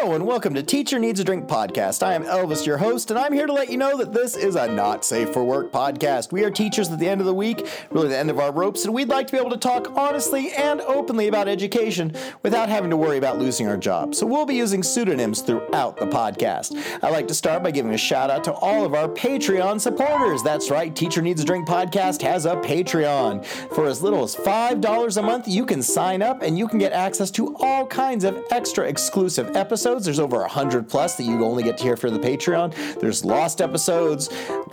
Hello, and welcome to Teacher Needs a Drink podcast. I am Elvis, your host, and I'm here to let you know that this is a not safe for work podcast. We are teachers at the end of the week, really the end of our ropes, and we'd like to be able to talk honestly and openly about education without having to worry about losing our job. So we'll be using pseudonyms throughout the podcast. I'd like to start by giving a shout out to all of our Patreon supporters. That's right, Teacher Needs a Drink podcast has a Patreon. For as little as $5 a month, you can sign up and you can get access to all kinds of extra exclusive episodes. There's over 100 plus that you only get to hear for the Patreon. There's lost episodes,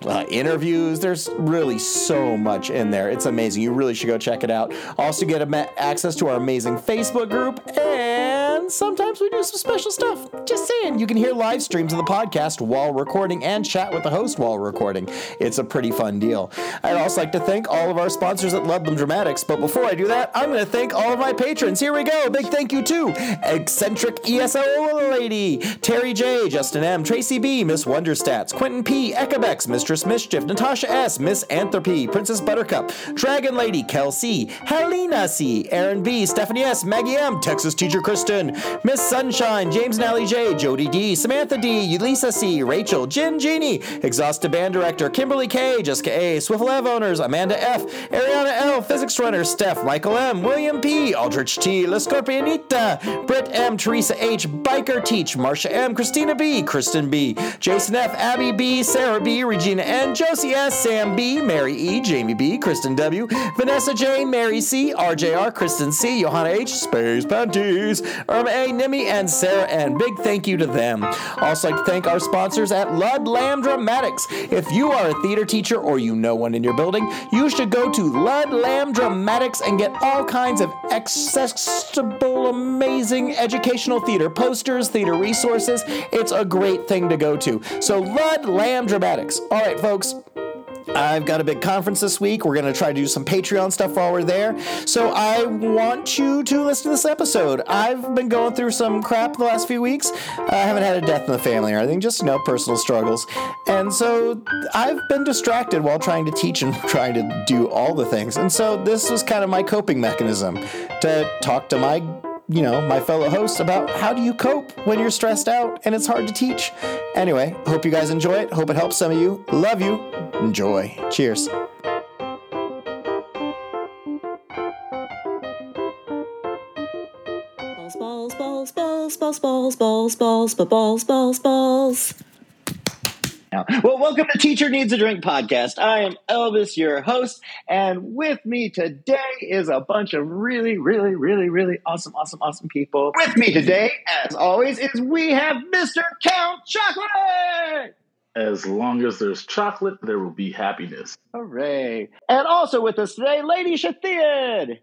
uh, interviews. There's really so much in there. It's amazing. You really should go check it out. Also, get access to our amazing Facebook group, and sometimes we do some special stuff. Just saying, you can hear live streams of the podcast while recording and chat with the host while recording. It's a pretty fun deal. I'd also like to thank all of our sponsors at Ludlam Dramatics, but before I do that, I'm going to thank all of my patrons. Here we go. Big thank you to Eccentric ESO Lady, Terry J, Justin M, Tracy B, Miss Wonderstats, Quentin P, Echabex, Mistress Mischief, Natasha S, Miss Anthropy, Princess Buttercup, Dragon Lady, Kelsey, Helena C, Aaron B, Stephanie S, Maggie M, Texas Teacher Kristen, Miss Sunshine, James Nally J, Jody D, Samantha D, Lisa C, Rachel, Jin Genie, Exhausted Band Director, Kimberly K, Jessica A, Swiffle Ev Owners, Amanda F, Ariana L, Physics Runner, Steph, Michael M, William P, Aldrich T, La Scorpionita, Britt M, Teresa H, Biker Teach, Marsha M, Christina B, Kristen B, Jason F, Abby B, Sarah B, Regina N, Josie S, Sam B, Mary E, Jamie B, Kristen W, Vanessa J, Mary C, RJR, Kristen C, Johanna H, Space Panties, Irma A, Nimi, and Sarah N. Big thank you to them. Also, like to thank our sponsors at Ludlam Dramatics. If you are a theater teacher or you know one in your building, you should go to Ludlam Dramatics and get all kinds of accessible, amazing educational theater posters, theater resources. It's a great thing to go to. So, Ludlam Dramatics. All right, folks. I've got a big conference this week. We're going to try to do some Patreon stuff while we're there. So I want you to listen to this episode. I've been going through some crap the last few weeks. I haven't had a death in the family or anything, just, you know, personal struggles. And so I've been distracted while trying to teach and trying to do all the things. And so this was kind of my coping mechanism to talk to my you know, my fellow hosts about how do you cope when you're stressed out and it's hard to teach. Anyway, hope you guys enjoy it. Hope it helps some of you. Love you. Enjoy. Cheers. Balls, balls, balls, balls, balls, balls, balls, balls, balls, balls, balls. Well, welcome to Teacher Needs a Drink podcast. I am Elvis, your host, and with me today is a bunch of really, really, really, really awesome, awesome, awesome people. With me today, as always, is we have Mr. Count Chocolate. As long as there's chocolate, there will be happiness. Hooray. And also with us today, Lady Shathiad.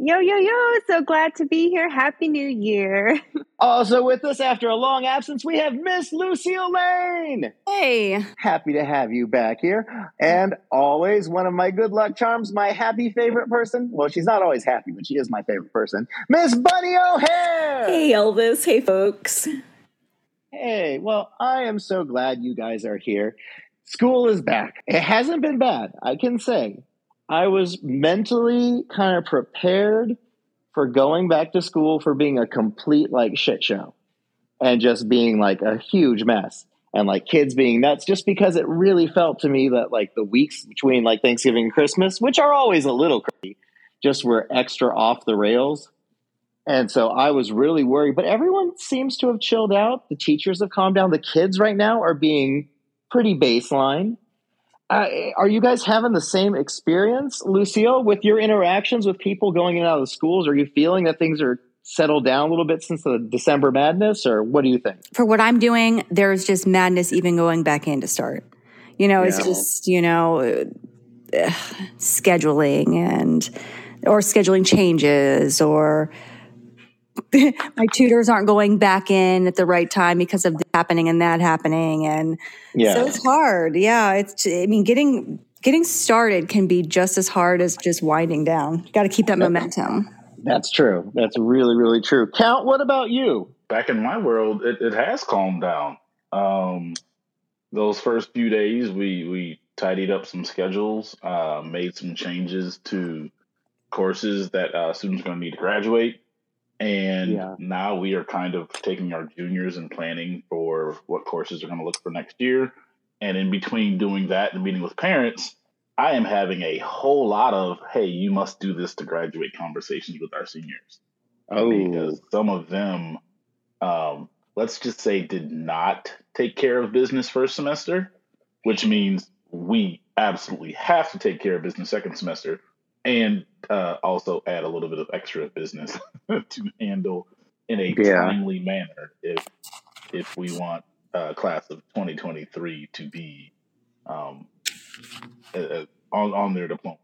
Yo, yo, yo. So glad to be here. Happy New Year. Also with us after a long absence, we have Miss Lucille Lane. Hey. Happy to have you back here. And always one of my good luck charms, my happy favorite person. Well, she's not always happy, but she is my favorite person. Miss Bunny O'Hare. Hey, Elvis. Hey, folks. Hey, well, I am so glad you guys are here. School is back. It hasn't been bad, I can say. I was mentally kind of prepared for going back to school for being a complete like shit show and just being like a huge mess and like kids being nuts just because it really felt to me that like the weeks between like Thanksgiving and Christmas, which are always a little crazy, just were extra off the rails. And so I was really worried, but everyone seems to have chilled out. The teachers have calmed down. The kids right now are being pretty baseline. Uh, are you guys having the same experience, Lucille, with your interactions with people going in and out of the schools? Are you feeling that things are settled down a little bit since the December madness, or what do you think? For what I'm doing, there's just madness even going back in to start. You know, yeah. it's just, you know, uh, scheduling and, or scheduling changes or, my tutors aren't going back in at the right time because of happening and that happening and yeah. so it's hard. Yeah it's i mean getting getting started can be just as hard as just winding down. Got to keep that momentum. That's true. That's really really true. Count what about you? Back in my world it, it has calmed down. Um, those first few days we we tidied up some schedules uh, made some changes to courses that uh, students are going to need to graduate And Yeah. now we are kind of taking our juniors and planning for what courses are going to look for next year. And in between doing that and meeting with parents, I am having a whole lot of, hey, you must do this to graduate conversations with our seniors. Oh, Because some of them, um, let's just say, did not take care of business first semester, which means we absolutely have to take care of business second semester and uh, also add a little bit of extra business to handle in a Yeah. timely manner if if we want uh, class of 2023 to be um, uh, on on their diploma.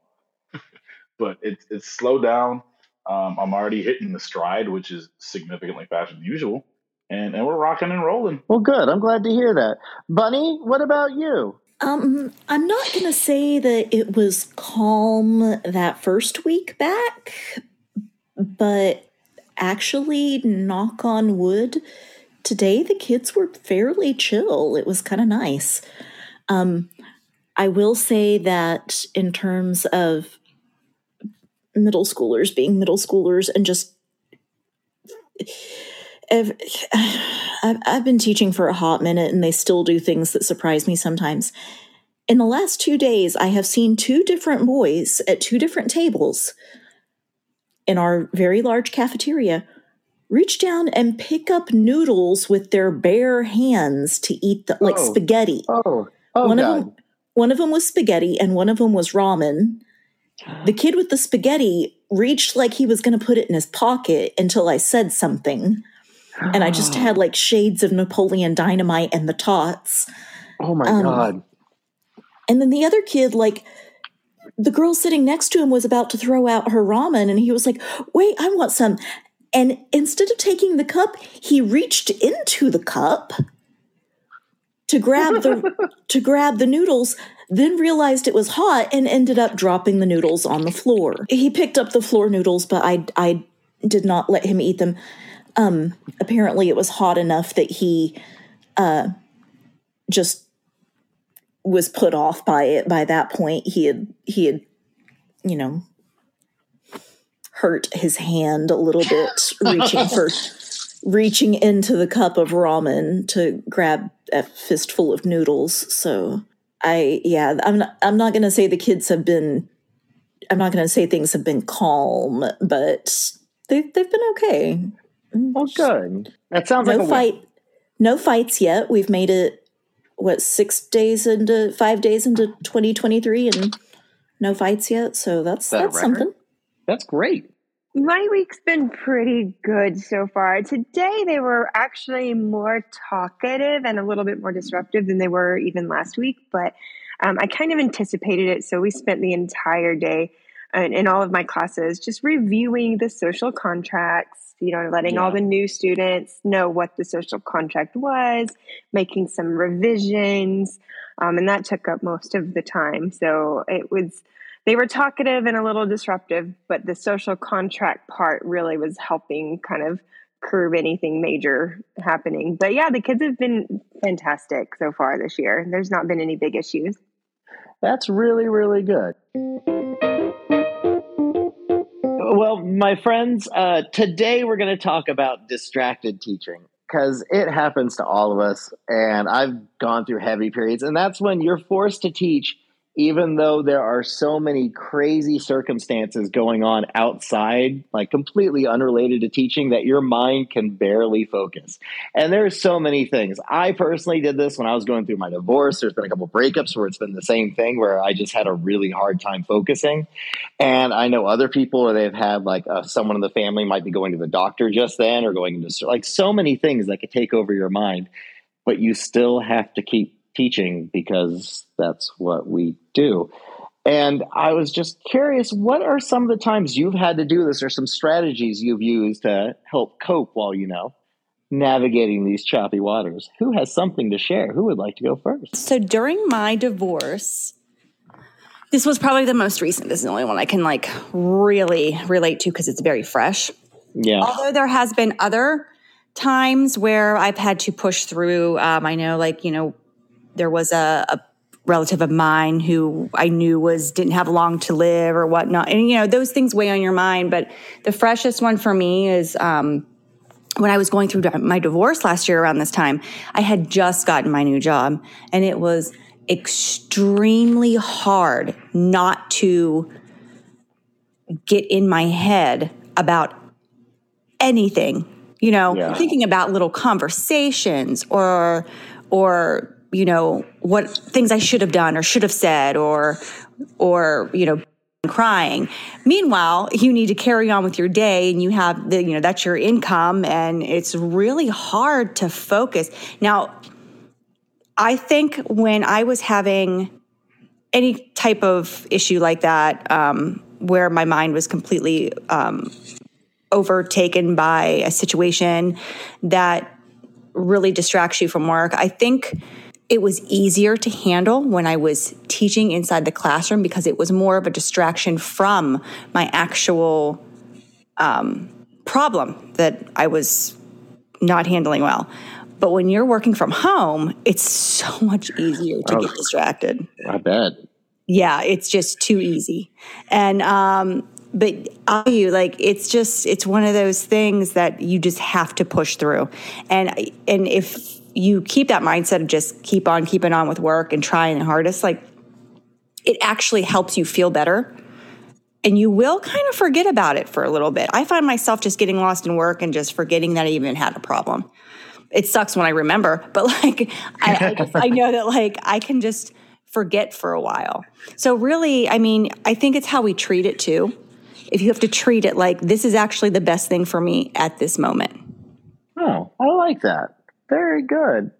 but it's it's slowed down. Um, I'm already hitting the stride, which is significantly faster than usual, and and we're rocking and rolling. well, good. I'm glad to hear that. Bunny, what about you? Um, I'm not going to say that it was calm that first week back, but actually, knock on wood, today the kids were fairly chill. It was kind of nice. Um, I will say that in terms of middle schoolers being middle schoolers and just I've, I've I've been teaching for a hot minute and they still do things that surprise me sometimes. In the last two days, I have seen two different boys at two different tables in our very large cafeteria reach down and pick up noodles with their bare hands to eat the like Oh. spaghetti. Oh, oh, one God. of them one of them was spaghetti and one of them was ramen. The kid with the spaghetti reached like he was going to put it in his pocket until I said something. And I just had like shades of Napoleon Dynamite and the tots. Oh my um, God. And then the other kid, like, the girl sitting next to him was about to throw out her ramen, and he was like, Wait, I want some. And instead of taking the cup, he reached into the cup to grab the to grab the noodles then realized it was hot and ended up dropping the noodles on the floor he picked up the floor noodles but i i did not let him eat them um apparently it was hot enough that he uh just was put off by it. By that point he had he had you know hurt his hand a little bit reaching for reaching into the cup of ramen to grab a fistful of noodles. So i yeah i'm not i'm not going to say the kids have been i'm not going to say things have been calm but they, they've been okay Well, good. That sounds like no a fight no fights yet we've made it what six days into five days into 2023 and no fights yet so that's that that's record? something That's great. My week's been pretty good so far. Today, they were actually more talkative and a little bit more disruptive than they were even last week, but um, I kind of anticipated it. So we spent the entire day uh, in all of my classes just reviewing the social contracts, you know, letting all the new students know what the social contract was, making some revisions. Um, and that took up most of the time. So it was they were talkative and a little disruptive, but the social contract part really was helping kind of curb anything major happening. But yeah, the kids have been fantastic so far this year. There's not been any big issues. That's really, really good. Well, my friends, uh, today we're going to talk about distracted teaching because it happens to all of us. And I've gone through heavy periods, and that's when you're forced to teach. Even though there are so many crazy circumstances going on outside, like completely unrelated to teaching, that your mind can barely focus. And there's so many things. I personally did this when I was going through my divorce. There's been a couple breakups where it's been the same thing where I just had a really hard time focusing. And I know other people where they've had like uh, someone in the family might be going to the doctor just then or going into like so many things that could take over your mind, but you still have to keep teaching because that's what we do. And I was just curious, what are some of the times you've had to do this or some strategies you've used to help cope while, you know, navigating these choppy waters? Who has something to share? Who would like to go first? So during my divorce, this was probably the most recent. This is the only one I can like really relate to because it's very fresh. Yeah. Although there has been other times where I've had to push through. Um, I know, like you know, there was a, a relative of mine who I knew was didn't have long to live or whatnot. And you know, those things weigh on your mind. But the freshest one for me is um, when I was going through my divorce last year around this time. I had just gotten my new job, and it was extremely hard not to get in my head about anything you know yeah. thinking about little conversations or or you know what things i should have done or should have said or or you know crying meanwhile you need to carry on with your day and you have the you know that's your income and it's really hard to focus now i think when i was having any type of issue like that um, where my mind was completely um, overtaken by a situation that really distracts you from work. I think it was easier to handle when I was teaching inside the classroom because it was more of a distraction from my actual um, problem that I was not handling well. But when you're working from home, it's so much easier to oh, get distracted. I bet. Yeah, it's just too easy. And um, but I you like it's just it's one of those things that you just have to push through. And and if you keep that mindset of just keep on keeping on with work and trying the hardest, like it actually helps you feel better. And you will kind of forget about it for a little bit. I find myself just getting lost in work and just forgetting that I even had a problem. It sucks when I remember, but like I, I, just, I know that like I can just forget for a while. So really, I mean, I think it's how we treat it too if you have to treat it like this is actually the best thing for me at this moment. Oh, I like that. Very good.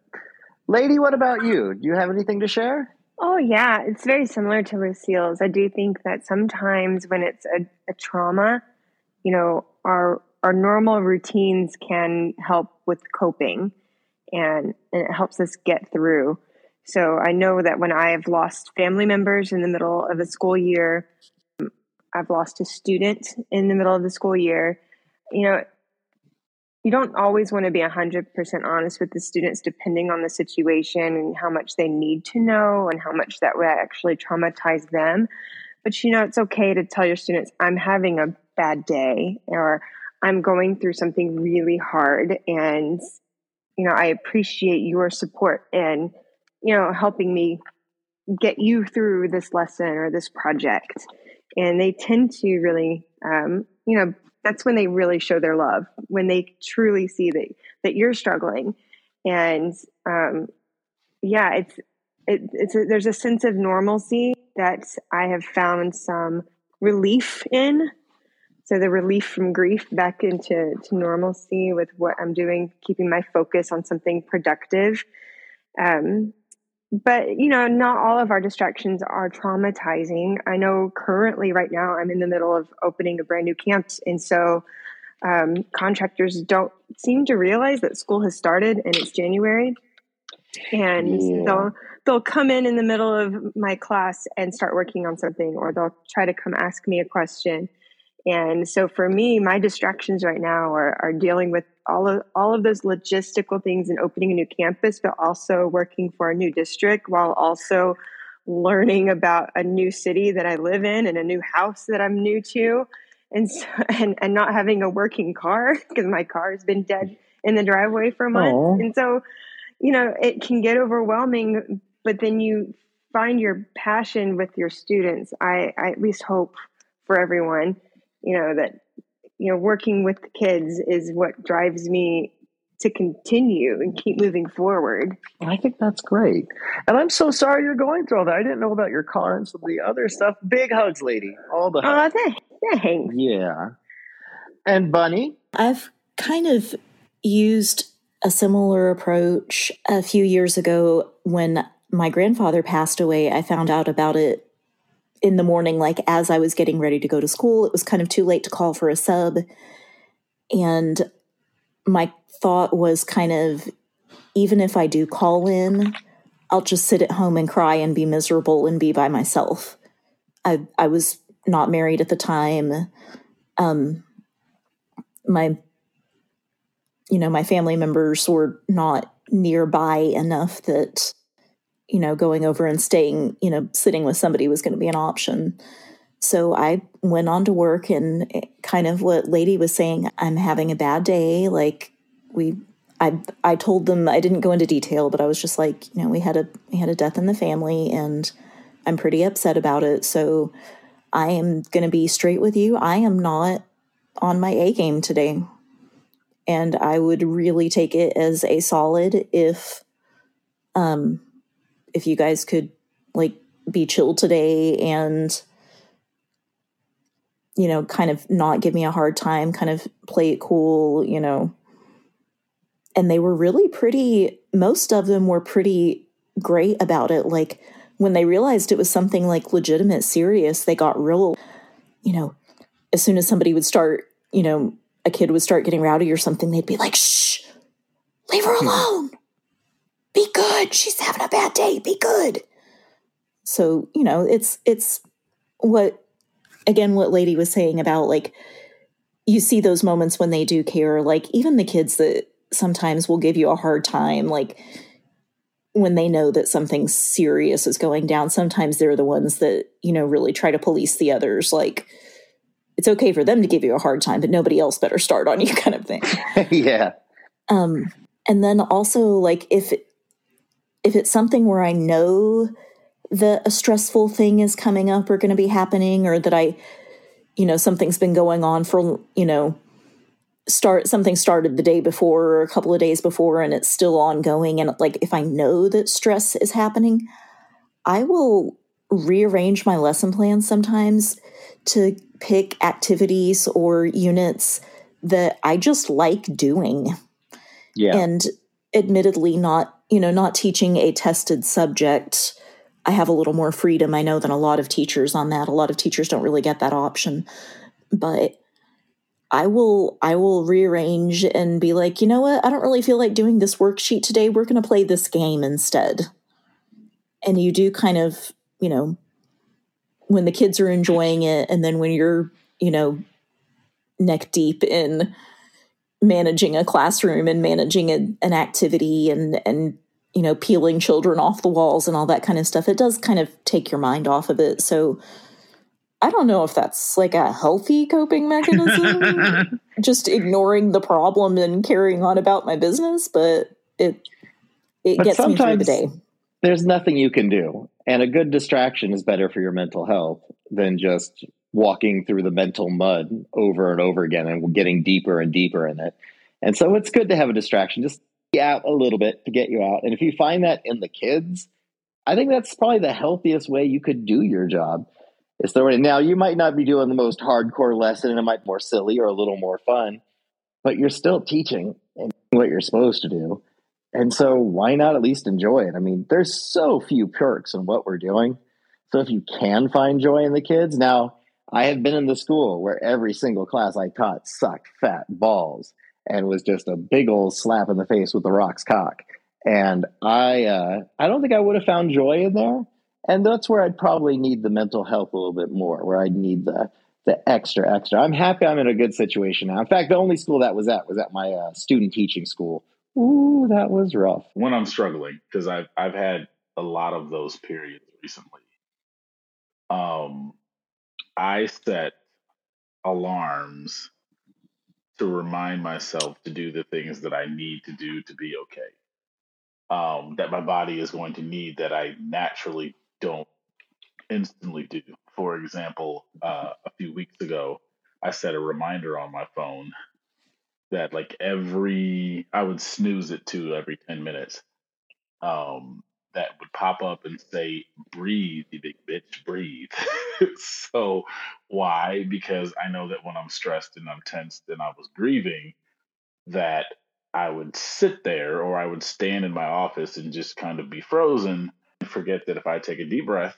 Lady, what about you? Do you have anything to share? Oh, yeah. It's very similar to Lucille's. I do think that sometimes when it's a, a trauma, you know, our our normal routines can help with coping and, and it helps us get through. So I know that when I have lost family members in the middle of a school year, I've lost a student in the middle of the school year. You know, you don't always want to be 100% honest with the students depending on the situation and how much they need to know and how much that would actually traumatize them. But you know, it's okay to tell your students, I'm having a bad day or I'm going through something really hard and you know, I appreciate your support and you know, helping me get you through this lesson or this project and they tend to really um, you know that's when they really show their love when they truly see that that you're struggling. And um, yeah it's it, it's a, there's a sense of normalcy that i have found some relief in. So the relief from grief back into to normalcy with what i'm doing keeping my focus on something productive. Um, but you know not all of our distractions are traumatizing. I know currently right now i'm in the middle of opening a brand new camp and so um, contractors don't seem to realize that school has started and it's january. And yeah. they'll they'll come in in the middle of my class and start working on something or they'll try to come ask me a question and so for me, my distractions right now are, are dealing with all of all of those logistical things and opening a new campus, but also working for a new district while also learning about a new city that I live in and a new house that I'm new to. And so, and, and not having a working car because my car has been dead in the driveway for months. Aww. And so, you know, it can get overwhelming, but then you find your passion with your students. I, I at least hope for everyone you know that you know working with the kids is what drives me to continue and keep moving forward. I think that's great. And I'm so sorry you're going through all that. I didn't know about your car and some of the other stuff. Big hugs, lady. All the hugs. Oh, thanks. Yeah. And Bunny? I've kind of used a similar approach a few years ago when my grandfather passed away. I found out about it in the morning, like as I was getting ready to go to school. It was kind of too late to call for a sub. And my thought was kind of even if I do call in, I'll just sit at home and cry and be miserable and be by myself. I I was not married at the time. Um my you know, my family members were not nearby enough that you know, going over and staying, you know, sitting with somebody was going to be an option. So I went on to work and kind of what Lady was saying, I'm having a bad day. Like we I I told them I didn't go into detail, but I was just like, you know, we had a we had a death in the family and I'm pretty upset about it. So I am going to be straight with you. I am not on my A game today. And I would really take it as a solid if um if you guys could like be chill today and you know, kind of not give me a hard time, kind of play it cool, you know. And they were really pretty, most of them were pretty great about it. Like when they realized it was something like legitimate, serious, they got real, you know, as soon as somebody would start, you know, a kid would start getting rowdy or something, they'd be like, shh, leave her hmm. alone. Be good. She's having a bad day. Be good. So, you know, it's, it's what again what lady was saying about like you see those moments when they do care like even the kids that sometimes will give you a hard time like when they know that something serious is going down sometimes they're the ones that you know really try to police the others like it's okay for them to give you a hard time but nobody else better start on you kind of thing yeah um and then also like if if it's something where i know that a stressful thing is coming up or going to be happening or that I, you know, something's been going on for, you know, start something started the day before or a couple of days before and it's still ongoing and like if I know that stress is happening, I will rearrange my lesson plans sometimes to pick activities or units that I just like doing. Yeah. And admittedly not, you know, not teaching a tested subject I have a little more freedom. I know than a lot of teachers on that. A lot of teachers don't really get that option. But I will I will rearrange and be like, you know what? I don't really feel like doing this worksheet today. We're going to play this game instead. And you do kind of, you know, when the kids are enjoying it and then when you're, you know, neck deep in managing a classroom and managing a, an activity and and you know, peeling children off the walls and all that kind of stuff, it does kind of take your mind off of it. So I don't know if that's like a healthy coping mechanism, just ignoring the problem and carrying on about my business, but it it but gets me through the day. There's nothing you can do. And a good distraction is better for your mental health than just walking through the mental mud over and over again and getting deeper and deeper in it. And so it's good to have a distraction. Just out a little bit to get you out. And if you find that in the kids, I think that's probably the healthiest way you could do your job. Is throwing now you might not be doing the most hardcore lesson and it might be more silly or a little more fun, but you're still teaching and what you're supposed to do. And so why not at least enjoy it? I mean, there's so few perks in what we're doing. So if you can find joy in the kids, now I have been in the school where every single class I taught sucked fat balls and was just a big old slap in the face with the rock's cock. And I, uh, I don't think I would have found joy in there. And that's where I'd probably need the mental health a little bit more, where I'd need the the extra extra. I'm happy I'm in a good situation now. In fact, the only school that was at was at my uh, student teaching school. Ooh, that was rough. When I'm struggling, because I've I've had a lot of those periods recently. Um, I set alarms to remind myself to do the things that I need to do to be okay. Um, that my body is going to need that I naturally don't instantly do. For example, uh, a few weeks ago, I set a reminder on my phone that like every I would snooze it to every 10 minutes. Um, that would pop up and say, breathe, you big bitch, breathe. so why? Because I know that when I'm stressed and I'm tensed and I was grieving, that I would sit there or I would stand in my office and just kind of be frozen and forget that if I take a deep breath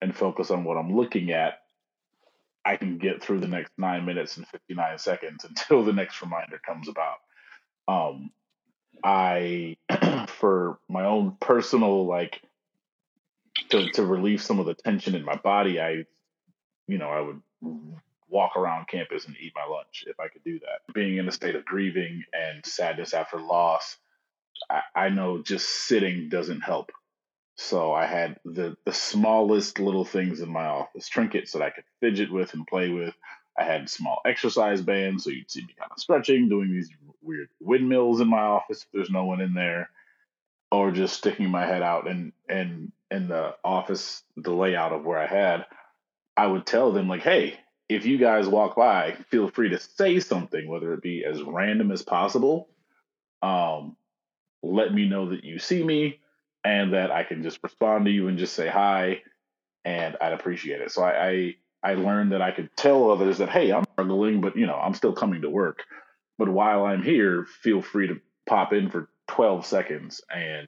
and focus on what I'm looking at, I can get through the next nine minutes and 59 seconds until the next reminder comes about. Um, I, for my own personal, like, to, to relieve some of the tension in my body, I, you know, I would walk around campus and eat my lunch if I could do that. Being in a state of grieving and sadness after loss, I, I know just sitting doesn't help. So I had the the smallest little things in my office, trinkets that I could fidget with and play with. I had small exercise bands, so you'd see me kind of stretching, doing these weird windmills in my office if there's no one in there, or just sticking my head out and and in the office, the layout of where I had, I would tell them like, hey, if you guys walk by, feel free to say something, whether it be as random as possible. Um, let me know that you see me and that I can just respond to you and just say hi, and I'd appreciate it. So I, I I learned that I could tell others that hey, I'm struggling, but you know I'm still coming to work. But while I'm here, feel free to pop in for 12 seconds and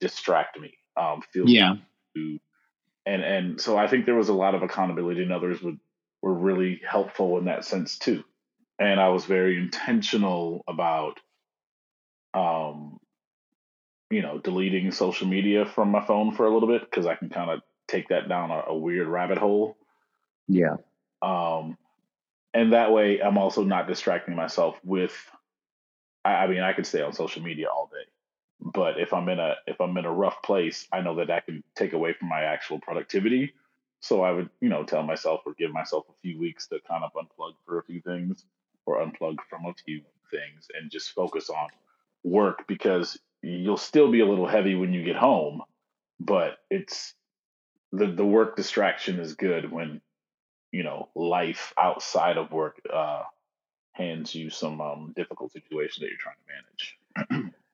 distract me. Um, feel Yeah. to, and and so I think there was a lot of accountability, and others would were really helpful in that sense too. And I was very intentional about um, you know, deleting social media from my phone for a little bit because I can kind of take that down a, a weird rabbit hole. Yeah. Um, and that way, I'm also not distracting myself with. I, I mean, I could stay on social media all day, but if I'm in a if I'm in a rough place, I know that that can take away from my actual productivity. So I would, you know, tell myself or give myself a few weeks to kind of unplug for a few things or unplug from a few things and just focus on work because you'll still be a little heavy when you get home, but it's the the work distraction is good when you know life outside of work uh, hands you some um, difficult situation that you're trying to manage.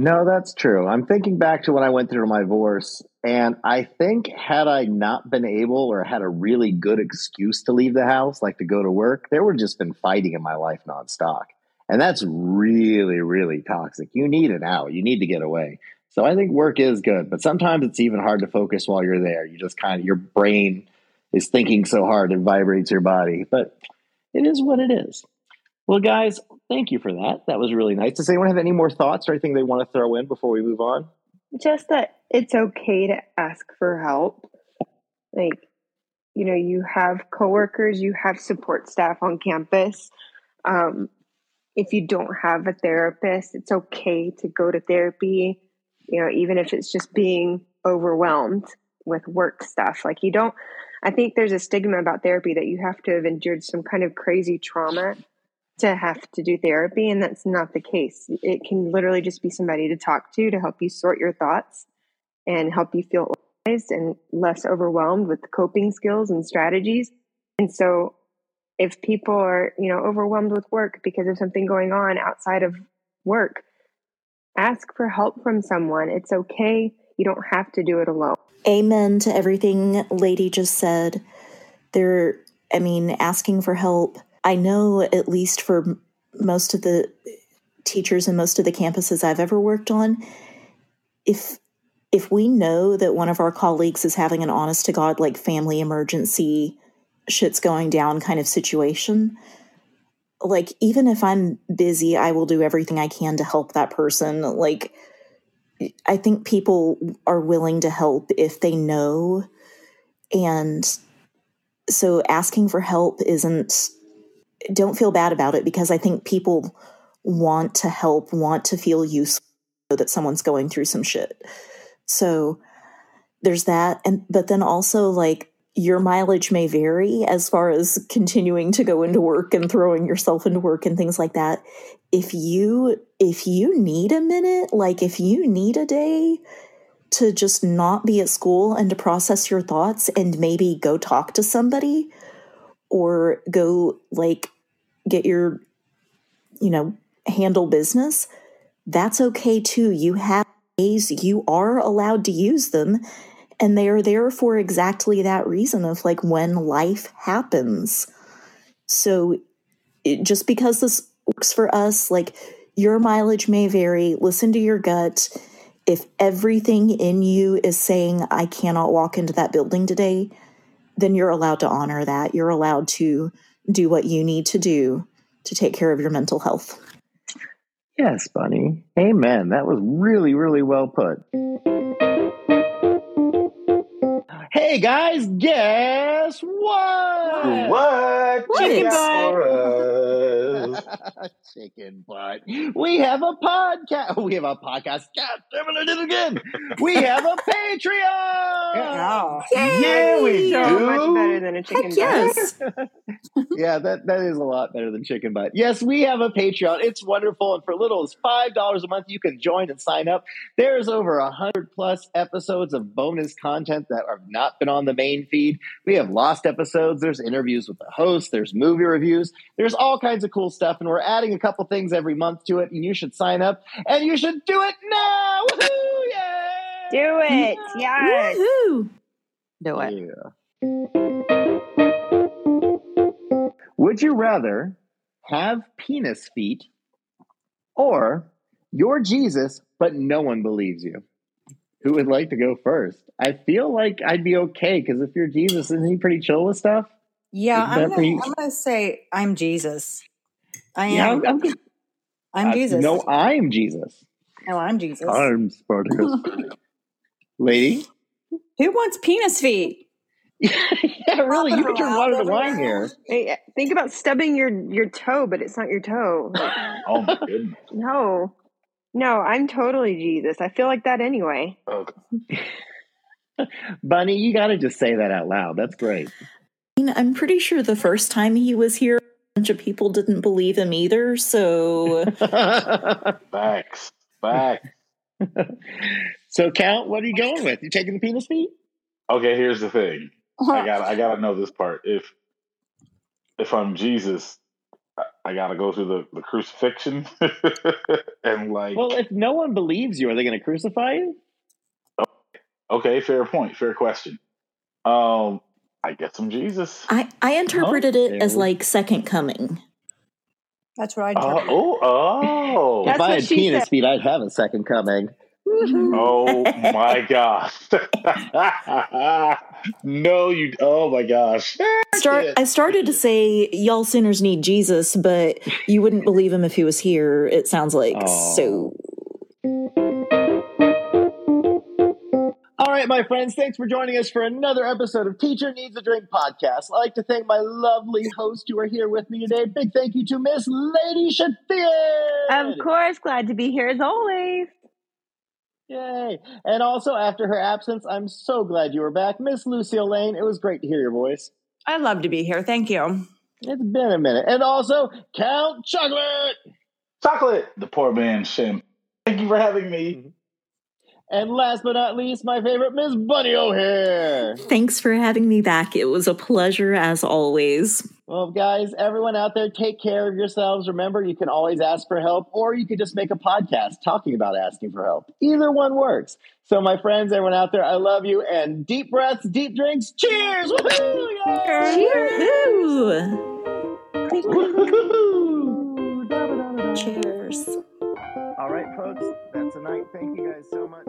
No, that's true. I'm thinking back to when I went through my divorce, and I think had I not been able or had a really good excuse to leave the house, like to go to work, there would just been fighting in my life nonstop. And that's really, really toxic. You need it out. You need to get away. So I think work is good, but sometimes it's even hard to focus while you're there. You just kind of, your brain is thinking so hard it vibrates your body, but it is what it is. Well, guys, thank you for that. That was really nice. Does anyone have any more thoughts or anything they want to throw in before we move on? just that it's okay to ask for help. Like, you know, you have coworkers, you have support staff on campus. Um, if you don't have a therapist, it's okay to go to therapy, you know, even if it's just being overwhelmed with work stuff. Like, you don't, I think there's a stigma about therapy that you have to have endured some kind of crazy trauma to have to do therapy, and that's not the case. It can literally just be somebody to talk to to help you sort your thoughts and help you feel organized and less overwhelmed with coping skills and strategies. And so if people are, you know, overwhelmed with work because of something going on outside of work, ask for help from someone. It's okay. You don't have to do it alone. Amen to everything Lady just said. There, I mean, asking for help. I know at least for most of the teachers and most of the campuses I've ever worked on, if if we know that one of our colleagues is having an honest to God like family emergency, shit's going down kind of situation, like even if I'm busy, I will do everything I can to help that person. Like I think people are willing to help if they know. And so asking for help isn't, don't feel bad about it because I think people want to help, want to feel useful that someone's going through some shit. So there's that. And, but then also like, your mileage may vary as far as continuing to go into work and throwing yourself into work and things like that if you if you need a minute like if you need a day to just not be at school and to process your thoughts and maybe go talk to somebody or go like get your you know handle business that's okay too. You have days you are allowed to use them and they are there for exactly that reason of like when life happens. So it, just because this works for us like your mileage may vary listen to your gut if everything in you is saying i cannot walk into that building today then you're allowed to honor that you're allowed to do what you need to do to take care of your mental health Yes, Bunny. Amen. That was really, really well put. Hey guys, guess what? What? What? you got chicken butt. We have a podcast. We have a podcast. God damn it, I did it again. We have a Patreon. Oh. Yeah, we so do. much better than a chicken Heck butt. yes. yeah, that, that is a lot better than chicken butt. Yes, we have a Patreon. It's wonderful. And for little as $5 a month, you can join and sign up. There's over a 100 plus episodes of bonus content that have not been on the main feed. We have lost episodes. There's interviews with the host. There's movie reviews. There's all kinds of cool stuff. And we're adding a couple things every month to it. And you should sign up. And you should do it now. Woohoo! Yay! Do it. Yes. Woohoo. Do it. Yeah. Would you rather have penis feet or you're Jesus, but no one believes you? Who would like to go first? I feel like I'd be okay because if you're Jesus, isn't he pretty chill with stuff? Yeah, I'm gonna, pretty- I'm gonna say I'm Jesus. I Yeah, am. I'm, I'm, uh, Jesus. No, I'm Jesus. no, I'm Jesus. I'm Spartacus. Lady? Who wants penis feet? yeah, really. You can turn water to wine here. Hey, think about stubbing your your toe, but it's not your toe. Oh my goodness. no, no, I'm totally Jesus. I feel like that anyway. Okay. Bunny, you got to just say that out loud. That's great. I mean, I'm pretty sure the first time he was here, a bunch of people didn't believe him either. So Facts. Facts. so, Count, what are you going with? You taking the penis feet? Okay, here's the thing. I uh-huh. got I gotta know this part. If if I'm Jesus, I- I gotta go through the, the crucifixion and like Well, if no one believes you, are they going to crucify you? okay, fair point, fair question. Um I guess I'm Jesus. I, I interpreted Oh, it as like second coming. That's what I Oh, oh, oh. If I had she penis said. feet, I'd have a second coming. Oh my gosh. no, you oh my gosh. Start. I started to say y'all sinners need Jesus, but you wouldn't believe him if he was here. It sounds like Oh. so. All right, my friends, thanks for joining us for another episode of Teacher Needs a Drink podcast. I'd like to thank my lovely hosts who are here with me today. Big thank you to Miss Lady Shafir. Of course, glad to be here as always. Yay. And also, after her absence, I'm so glad you were back. Miss Lucille Lane, it was great to hear your voice. I love to be here. Thank you. It's been a minute. And also, Count Chocolate. Chocolate, the poor man Shim. Thank you for having me. Mm-hmm. And last but not least, my favorite, Miss Bunny O'Hare. Thanks for having me back. It was a pleasure as always. Well, guys, everyone out there, take care of yourselves. Remember, you can always ask for help, or you could just make a podcast talking about asking for help. Either one works. So, my friends, everyone out there, I love you. And deep breaths, deep drinks. Cheers! Woohoo! Yay! Woo! Woohoo! Cheers. All right, folks, that's a night. Thank you guys so much.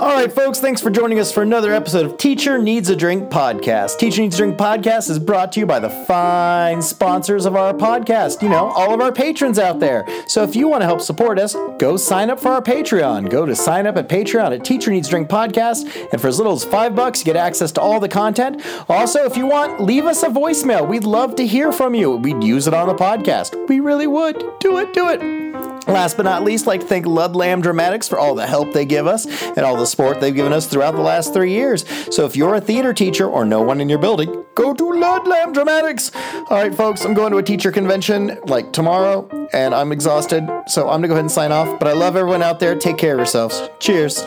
All right, folks, thanks for joining us for another episode of Teacher Needs a Drink podcast. Teacher Needs a Drink podcast is brought to you by the fine sponsors of our podcast, you know, all of our patrons out there. So if you want to help support us, go sign up for our Patreon. Go to sign up at Patreon at Teacher Needs a Drink podcast, and for as little as five bucks, you get access to all the content. Also, if you want, leave us a voicemail. We'd love to hear from you. We'd use it on the podcast. We really would. Do it, do it. Last but not least, like to thank Ludlam Dramatics for all the help they give us and all the support they've given us throughout the last three years. So if you're a theater teacher or no one in your building, go to Ludlam Dramatics. All right, folks, I'm going to a teacher convention like tomorrow, and I'm exhausted, so I'm gonna go ahead and sign off. But I love everyone out there. Take care of yourselves. Cheers.